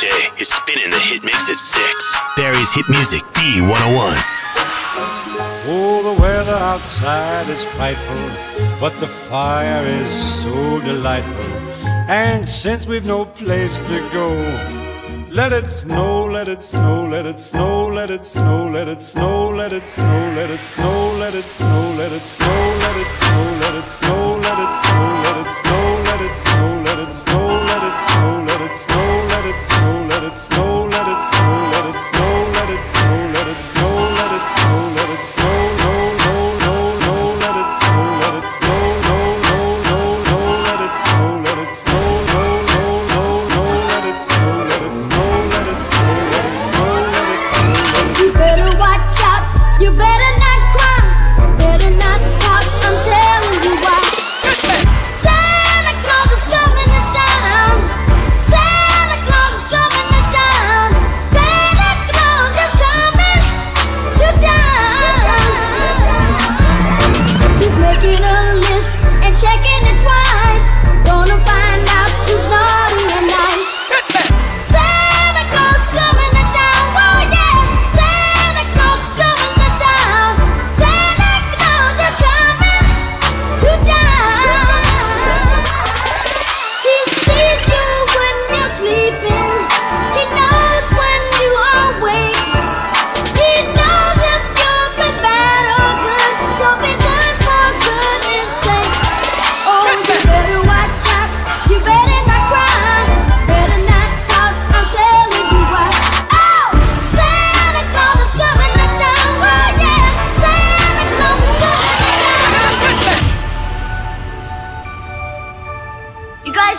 Is spinning the hit mix at 6. Barrie's Hit Music B101. Oh, the weather outside is frightful, but the fire is so delightful. And since we've no place to go, let it snow, let it snow, let it snow, let it snow, let it snow, let it snow, let it snow, let it snow, let it snow, let it snow.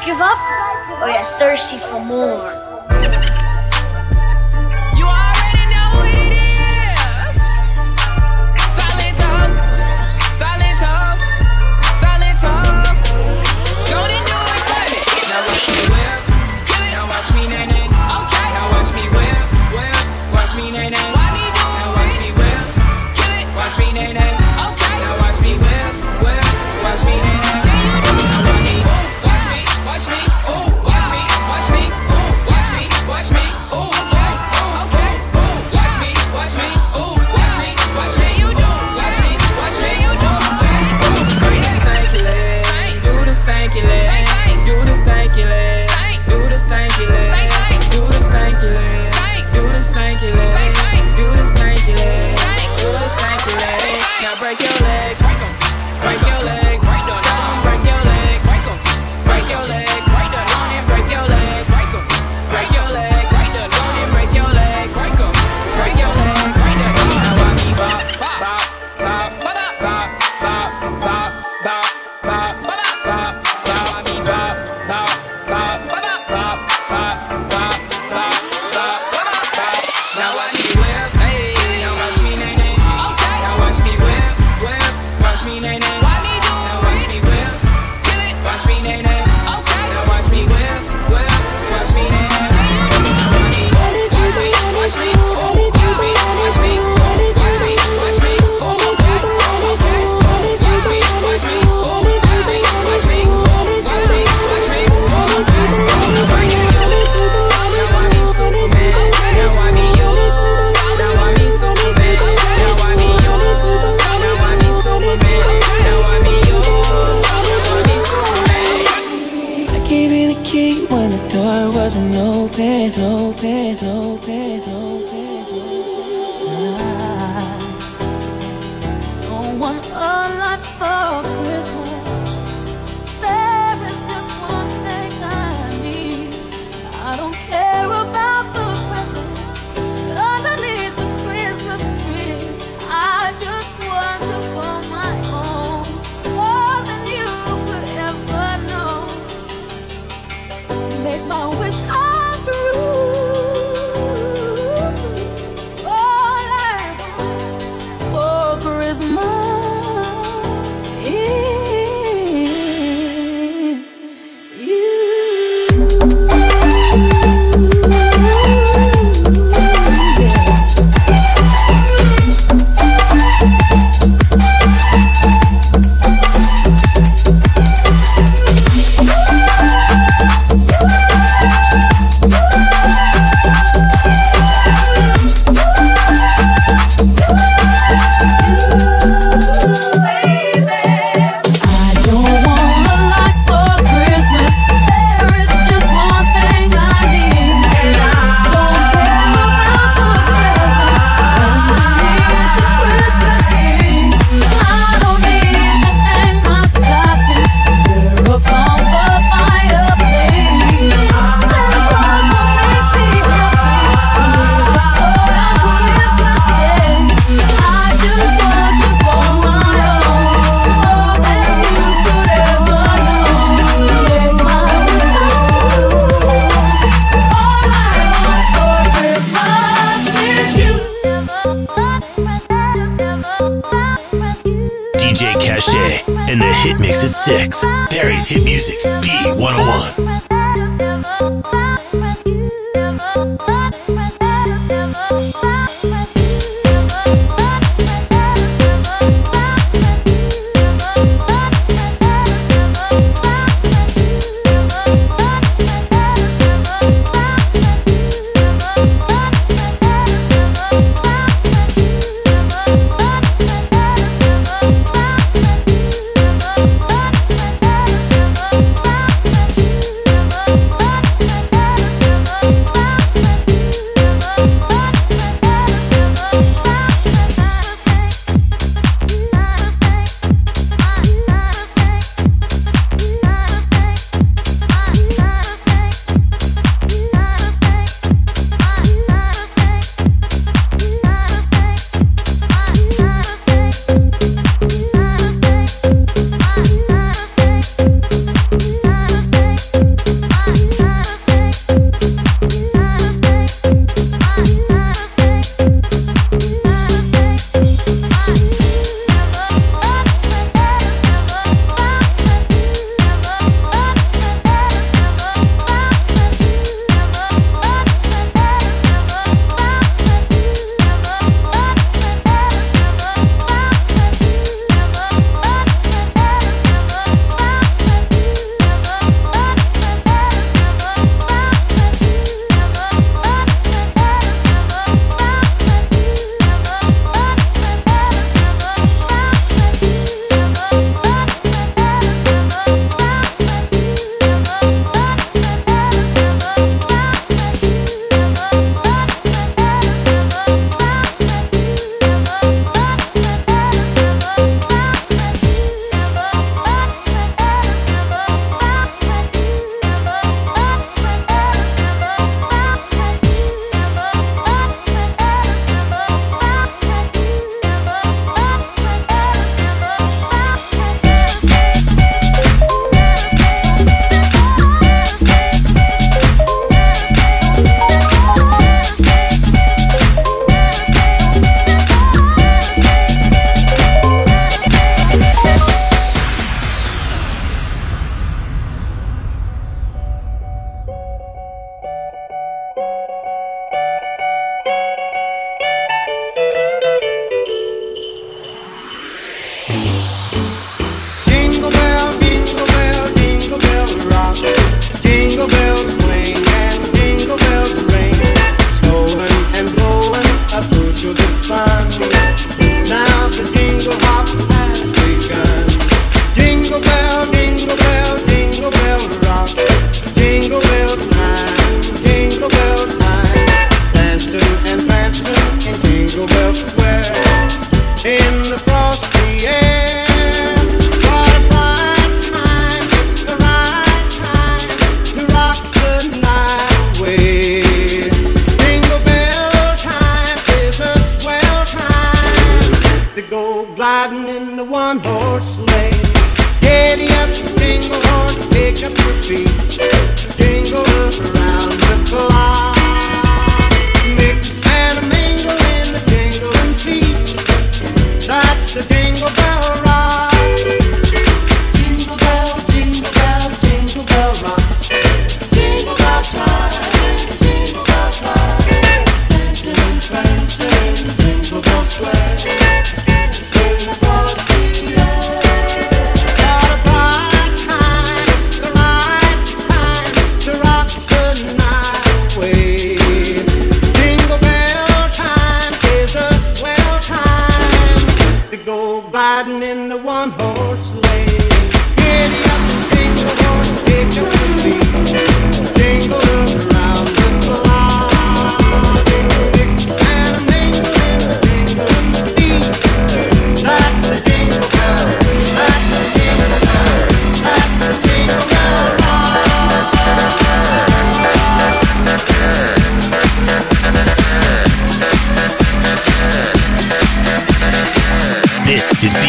give up, oh, or you're thirsty for more. door wasn't open, open, open, open. Hit mix at 6. Barrie's Hit Music B101.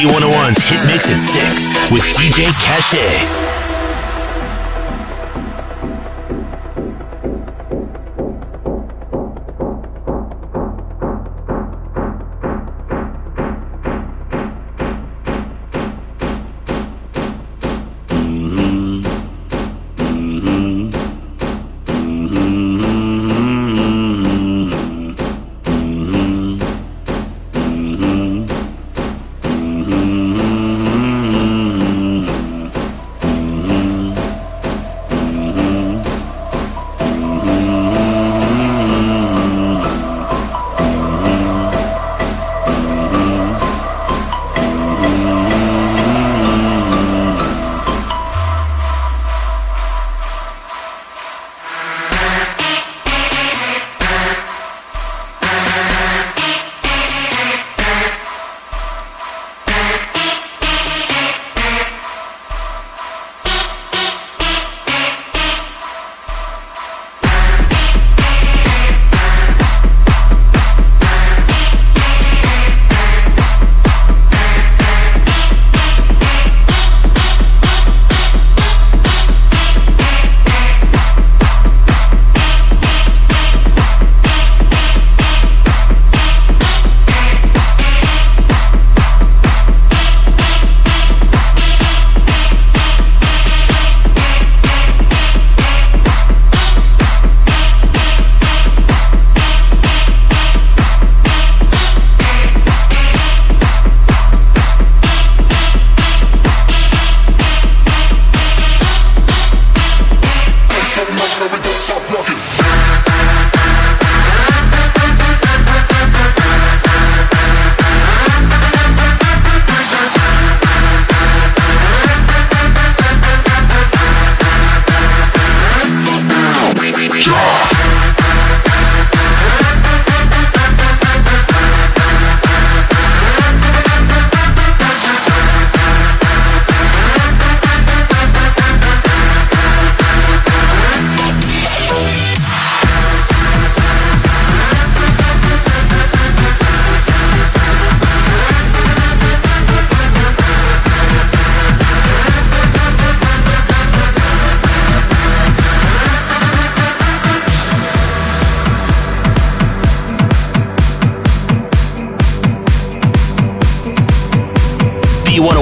101's Hit Mix at 6 with DJ Cachet.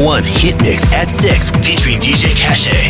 B101's Hit Mix at 6 featuring DJ Cachet.